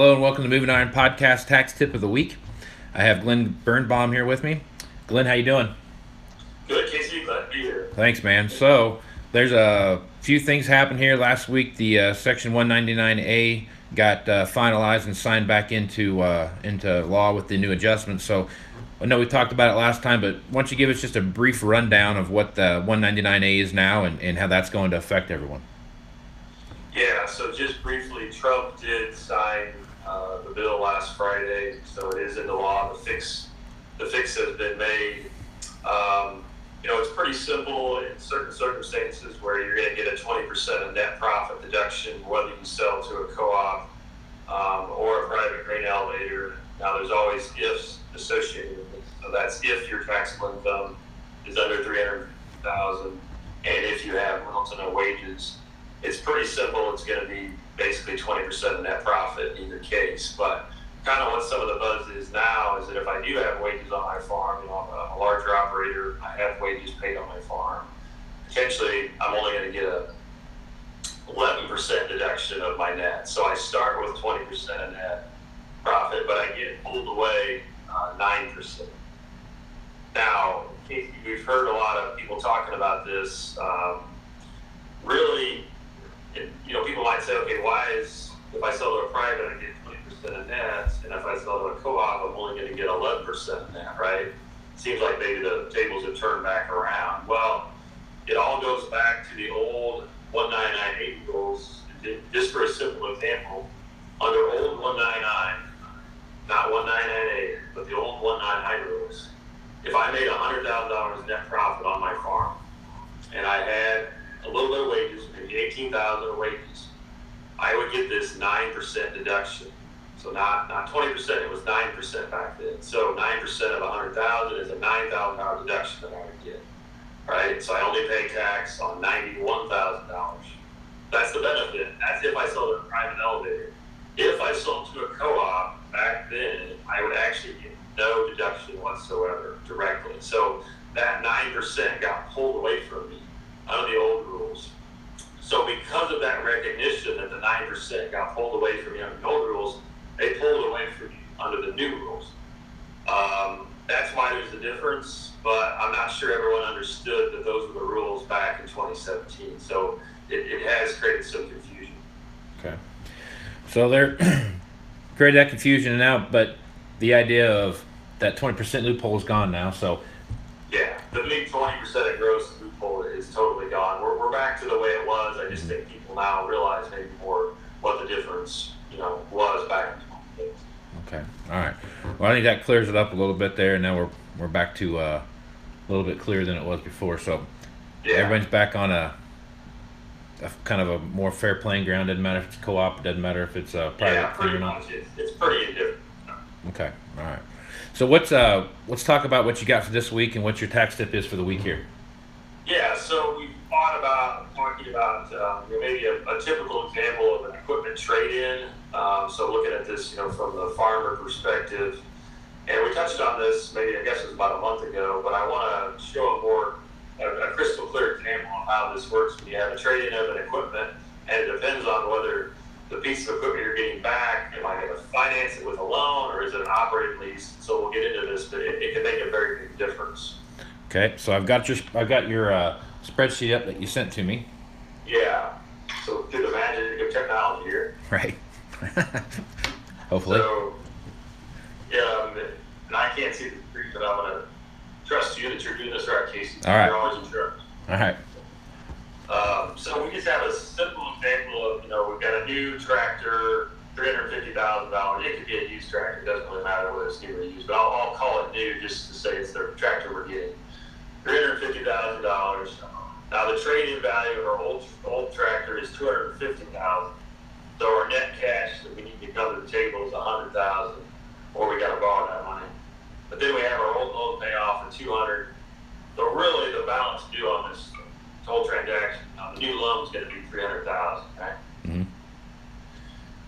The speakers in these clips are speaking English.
Hello and welcome to Moving Iron Podcast Tax Tip of the Week. I have Glen Birnbaum here with me. Glen, how you doing? Good, Casey. Glad to be here. Thanks, man. So there's a few things happened here last week. The uh, Section 199A got uh, finalized and signed back into uh, into law with the new adjustments. So I know we talked about it last time, but why don't you give us just a brief rundown of what the 199A is now and, and how that's going to affect everyone? Yeah, so just briefly, Trump did sign the bill last Friday, so it is into law. The fix, the fix has been made. Um, you know, it's pretty simple in certain circumstances where you're going to get a 20% of net profit deduction, whether you sell to a co-op um, or a private grain elevator. Now, there's always ifs associated with it. So that's if your taxable income is under 300,000 and if you have little to no wages it's pretty simple. It's going to be basically 20% of net profit in either case. But kind of what some of the buzz is now is that if I do have wages on my farm, you know, I'm a, larger operator, I have wages paid on my farm, potentially I'm only going to get a 11% deduction of my net. So I start with 20% of net profit, but I get pulled away uh, 9%. Now, we've heard a lot of people talking about this. Um, really, and, you know, people might say, okay, why is if I sell to a private, I get twenty percent of net, and if I sell to a co-op, I'm only going to get eleven percent of net, right? Seems like maybe the tables have turned back around. Well, it all goes back to the old 1998 rules. Just for a simple example, under old 199, not 1998, but the old 199 rules, if I made $100,000 net profit on my farm and I had a little bit of wages, maybe 18000 of wages, I would get this 9% deduction. So not not 20%, it was 9% back then. So 9% of 100000 is a $9,000 deduction that I would get. Right? So I only pay tax on $91,000. That's the benefit. That's if I sold a private elevator. If I sold to a co-op back then, I would actually get no deduction whatsoever directly. So that 9% got pulled away from me under the old rules. So because of that recognition that the 9% got pulled away from me under the old they pulled away from you under the new rules. Um, that's why there's a difference, but I'm not sure everyone understood that those were the rules back in 2017. So it, it has created some confusion. Okay. So they're created that confusion now, but the idea of that 20% loophole is gone now. So yeah, the big 20% of gross loophole is totally gone. We're, we're back to the way it was. I just think people now realize maybe more what the difference, you know, was back in 2015. Okay. All right. Well, I think that clears it up a little bit there, and now we're we're back to uh, a little bit clearer than it was before. So yeah. everybody's back on a, a, kind of a more fair playing ground. Doesn't matter if it's co-op. Doesn't matter if it's a private yeah, pretty much. It's, it's pretty indifferent. Okay. All right. So what's uh let's talk about what you got for this week and what your tax tip is for the week here. Yeah, so we thought about talking about um, maybe a, a, typical example of an equipment trade-in. Um, so looking at this, you know, from the farmer perspective, and we touched on this maybe I guess it was about a month ago, but I want to show a more a, a crystal clear example of how this works when you have a trade-in of an equipment, and it depends on whether the piece of equipment you're getting back, am I going to finance it with a loan or is it an operating lease? So we'll get into this, but it, it can make a very big difference. Okay, so I've got your I've got your uh, spreadsheet up that you sent to me. Yeah. So through the magic of technology here. Right. Hopefully. So yeah, um, and I can't see the screen, but I'm gonna trust you that you're doing this right, Casey. All right. You're always in charge. All right. Um, so we just have a simple example of, you know, we've got a new tractor, $350,000. It could be a used tractor. It doesn't really matter whether it's new or used, but I'll, I'll call it new just to say it's the tractor we're getting. $350,000. Now the trade-in value of our old, old tractor is 250000 So our net cash that we need to come to the table is 100000 or we got to borrow that money. But then we have our old loan payoff of 200 So really the balance due on this whole transaction. Now, the new loan is going to be three hundred thousand. Okay. Mm-hmm.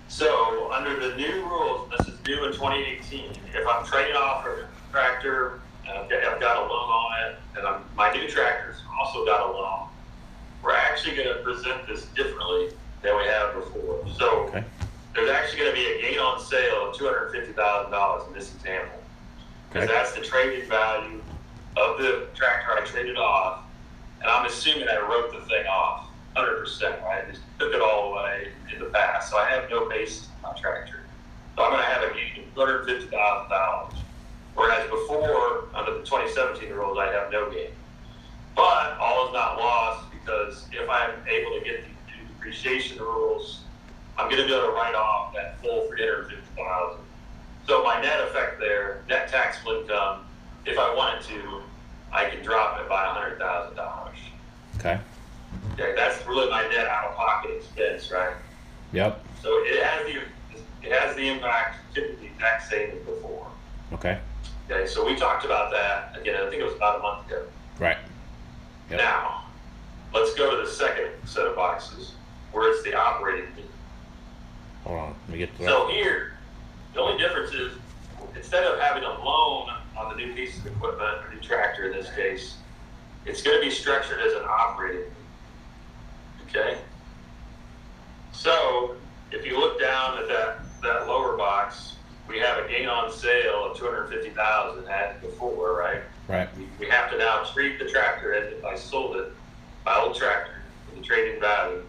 So under the new rules, this is new in 2018. If I'm trading off a tractor, and I've got, I've got a loan on it, and I'm, my new tractor's also got a loan, we're actually going to present this differently than we have before. So okay. there's actually going to be a gain on sale of two hundred fifty thousand dollars in this example, because Okay. that's the traded value of the tractor I traded off, and I'm assuming I wrote the thing off hundred percent, right? Just took it all away in the past, so I have no base on my tractor. So I'm going to have a gain of two hundred fifty thousand dollars, whereas before under the 2017 rules I have no gain. But not lost because if I'm able to get the new depreciation rules, I'm going to be able to write off that full 350000 So my net effect there, net taxable income, if I wanted to, I can drop it by $100,000. Okay. Okay, that's really my net out-of-pocket expense, right? Yep. So it has the it has the impact typically the exact same as before. Okay. Okay, so we talked about that again. I think it was about a month ago. Right. Yep. Now, let's go to the second set of boxes where it's the operating. fee. Hold on. Let me get to that. So here, the only difference is instead of having a loan on the new piece of equipment, or new tractor in this case, it's going to be structured as an operating. Okay. So if you look down at that that lower box, we have a gain on sale of two hundred fifty thousand as before, right? Right. we, have to now treat the tractor as I sold it, my old tractor, with the trading value.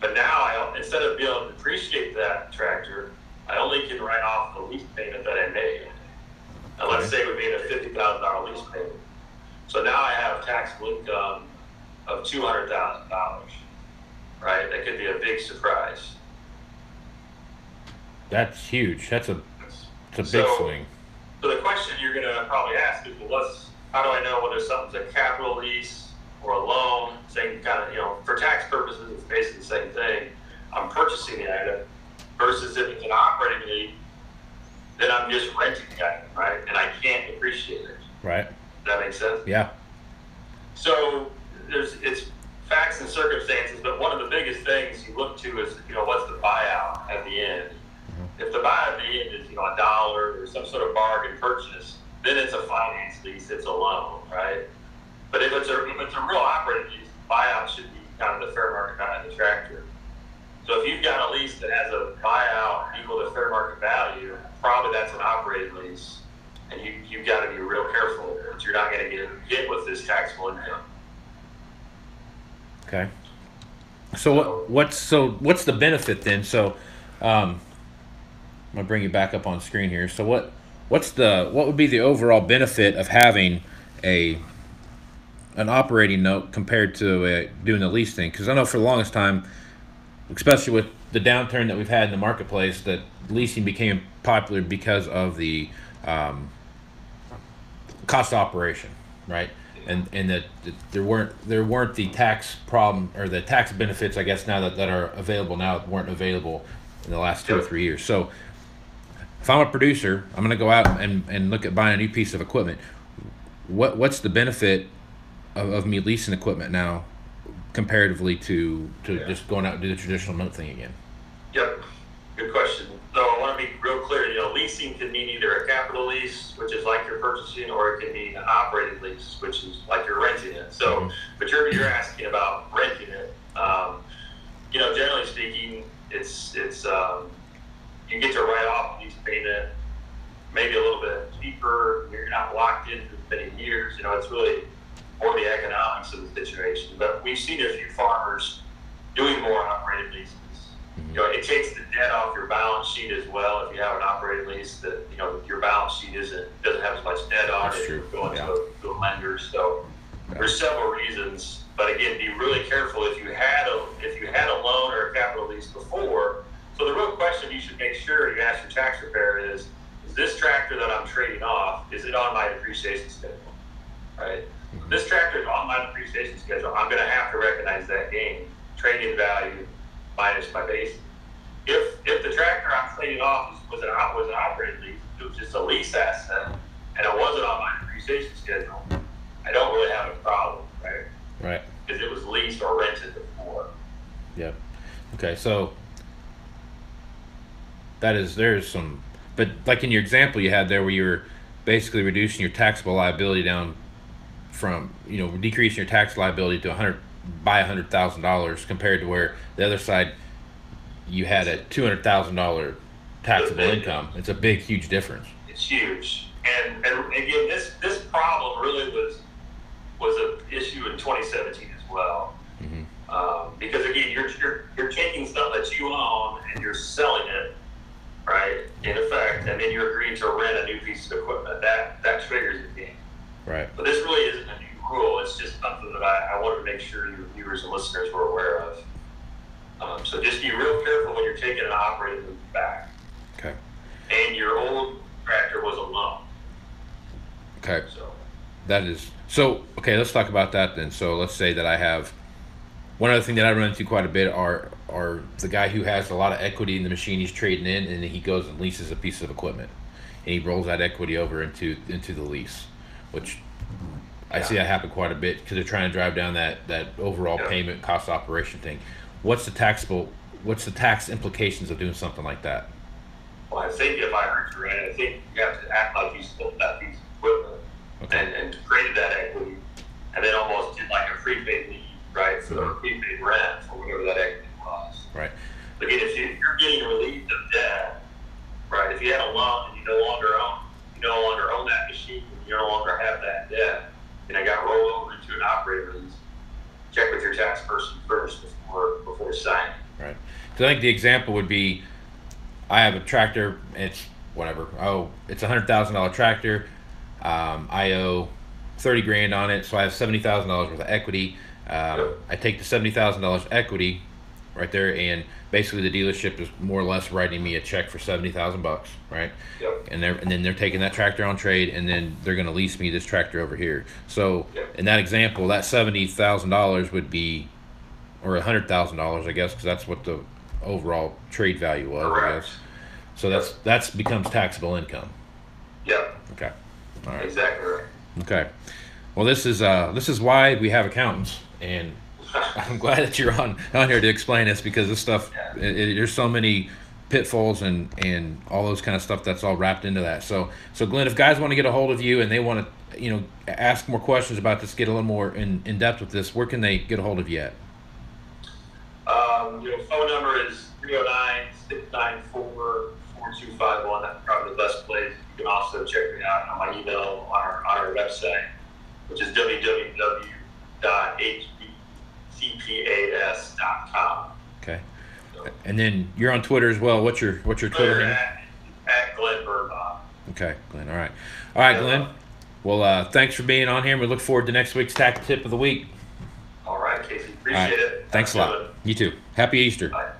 But now I, instead of being able to depreciate that tractor, I only can write off the lease payment that I made. And let's say we made a fifty thousand dollar lease payment. So now I have a taxable income of two hundred thousand dollars, right? That could be a big surprise. That's huge. That's a it's a big So- swing. So the question you're gonna probably ask is, well, what's, how do I know whether something's a capital lease or a loan? Same kind of, you know, for tax purposes, it's basically the same thing. I'm purchasing the item versus if it's an operating lease, then I'm just renting the item, right? And I can't depreciate it. Right. Does that make sense? Yeah. So there's it's facts and circumstances, but one of the biggest things you look to is you know what's the buyout at the end. Mm-hmm. If the buyout at the end is you know a dollar or some sort of bargain purchase, then it's a finance lease, it's a loan? But if it's a if it's a real operating lease, buyout should be kind of the fair market value of the tractor. So if you've got a lease that has a buyout equal to fair market value, probably that's an operating lease, and you you've got to be real careful that you're not going to get hit with this taxable income. Okay. So what what's so what's the benefit then? So um I'm gonna bring you back up on screen here. So what what's the what would be the overall benefit of having a an operating note compared to uh, doing the lease thing? Because I know for the longest time, especially with the downturn that we've had in the marketplace, that leasing became popular because of the um, cost operation, right? And and that, that there weren't there weren't the tax problem or the tax benefits, I guess now that, that are available now weren't available in the last two or three years. So if I'm a producer, I'm going to go out and, and look at buying a new piece of equipment. What what's the benefit of, of me leasing equipment now comparatively to to Yeah. just going out and do the traditional note thing again? Yep, good question. So I want to be real clear. You know, leasing can mean either a capital lease, which is like you're purchasing, or it can mean an operating lease, which is like you're renting it. So, Mhm. but you're you're asking about renting it. Um, you know, generally speaking, it's it's um, you get to write off lease payment, maybe a little bit cheaper. You're not locked in for many years. You know, it's really more the economics of the situation. But we've seen a few farmers doing more operating leases. Mm-hmm. You know, it takes the debt off your balance sheet as well. If you have an operating lease, that you know your balance sheet isn't doesn't have as much debt on That's it. true. Going Yeah. to, a, to a lender, so there's several reasons. But again, be really careful if you had a if you had a loan or a capital lease before. So the real question you should make sure you ask your tax preparer is: Is this tractor that I'm trading off is it on my depreciation schedule? Right. This tractor is on my depreciation schedule. I'm going to have to recognize that gain, trading value minus my base. If if the tractor I'm trading off was an was an operating lease, it was just a lease asset, and it wasn't on my depreciation schedule, I don't really have a problem, right? Right. Because it was leased or rented before. Yep. Okay, so that is there's some, but like in your example you had there, where you were basically reducing your taxable liability down from you know decreasing your tax liability to a hundred by a hundred thousand dollars compared to where the other side you had a two hundred thousand dollar taxable Big. income. It's a big, huge difference. It's huge. And, and again, this, this problem really was, was an issue in 2017 as well. Mhm. Um, because again, you're, you're, you're taking stuff that you own and you're selling it, right? In effect, and then you're agreeing to rent a new piece of equipment. That, that triggers it again. Right. But this really isn't a new rule. It's just something that I, I wanted to make sure your viewers and listeners were aware of. Um, so just be real careful when you're taking an operating lease back. Okay. And your old tractor was a loan. Okay. So That is so. Okay, let's talk about that then. So let's say that I have one other thing that I run into quite a bit are are the guy who has a lot of equity in the machine he's trading in, and then he goes and leases a piece of equipment, and he rolls that equity over into into the lease, which I see that happen quite a bit because they're trying to drive down that that overall Yeah. payment cost operation thing. What's the taxable? What's the tax implications of doing something like that? Well, I think if I heard you right, I think you have to act like you sold that piece of equipment Okay. and, and created that equity, and then almost did like a prepaid lease, right, for Mhm. prepaid rent for whatever that equity was. Right. Again, if you- if you're getting relieved of debt, right, if you had a loan and you no longer own, you no longer own that machine, and you no longer have that debt, and I got rolled over into an operator lease, check with your tax person first before, before signing. Right. So I think the example would be, I have a tractor. It's whatever. Oh, it's a hundred thousand dollar tractor. Um, I owe thirty grand on it, so I have seventy thousand dollars worth of equity. Um, I take the seventy thousand dollars equity, right there, and basically the dealership is more or less writing me a check for seventy thousand bucks, right? Yep. and they're and then they're taking that tractor on trade and then they're going to lease me this tractor over here so Yep. in that example that $70000 would be or a $100000 i guess because that's what the overall trade value was i Correct. guess so that's that's becomes taxable income Yep, okay all right exactly right. okay well this is uh this is why we have accountants and I'm glad that you're on on here to explain this because this stuff Yeah. it, it, there's so many pitfalls and and all those kind of stuff that's all wrapped into that. So so Glen, if guys want to get a hold of you and they want to you know ask more questions about this, get a little more in, in depth with this, where can they get a hold of you at? Um, you know, phone number is 309-694-4251. That's probably the best place. You can also check me out on my email on our, on our website, which is www.hbcpas.com. Okay, So, and then you're on Twitter as well. What's your what's your Twitter Twitter at, at Glen Birnbaum. Okay, Glen. All right, all right, Glen. Well, uh, thanks for being on here. We look forward to next week's tax tip of the week. All right, Casey. All right. Appreciate it. Thanks a lot. good. You too. Happy Easter. Bye.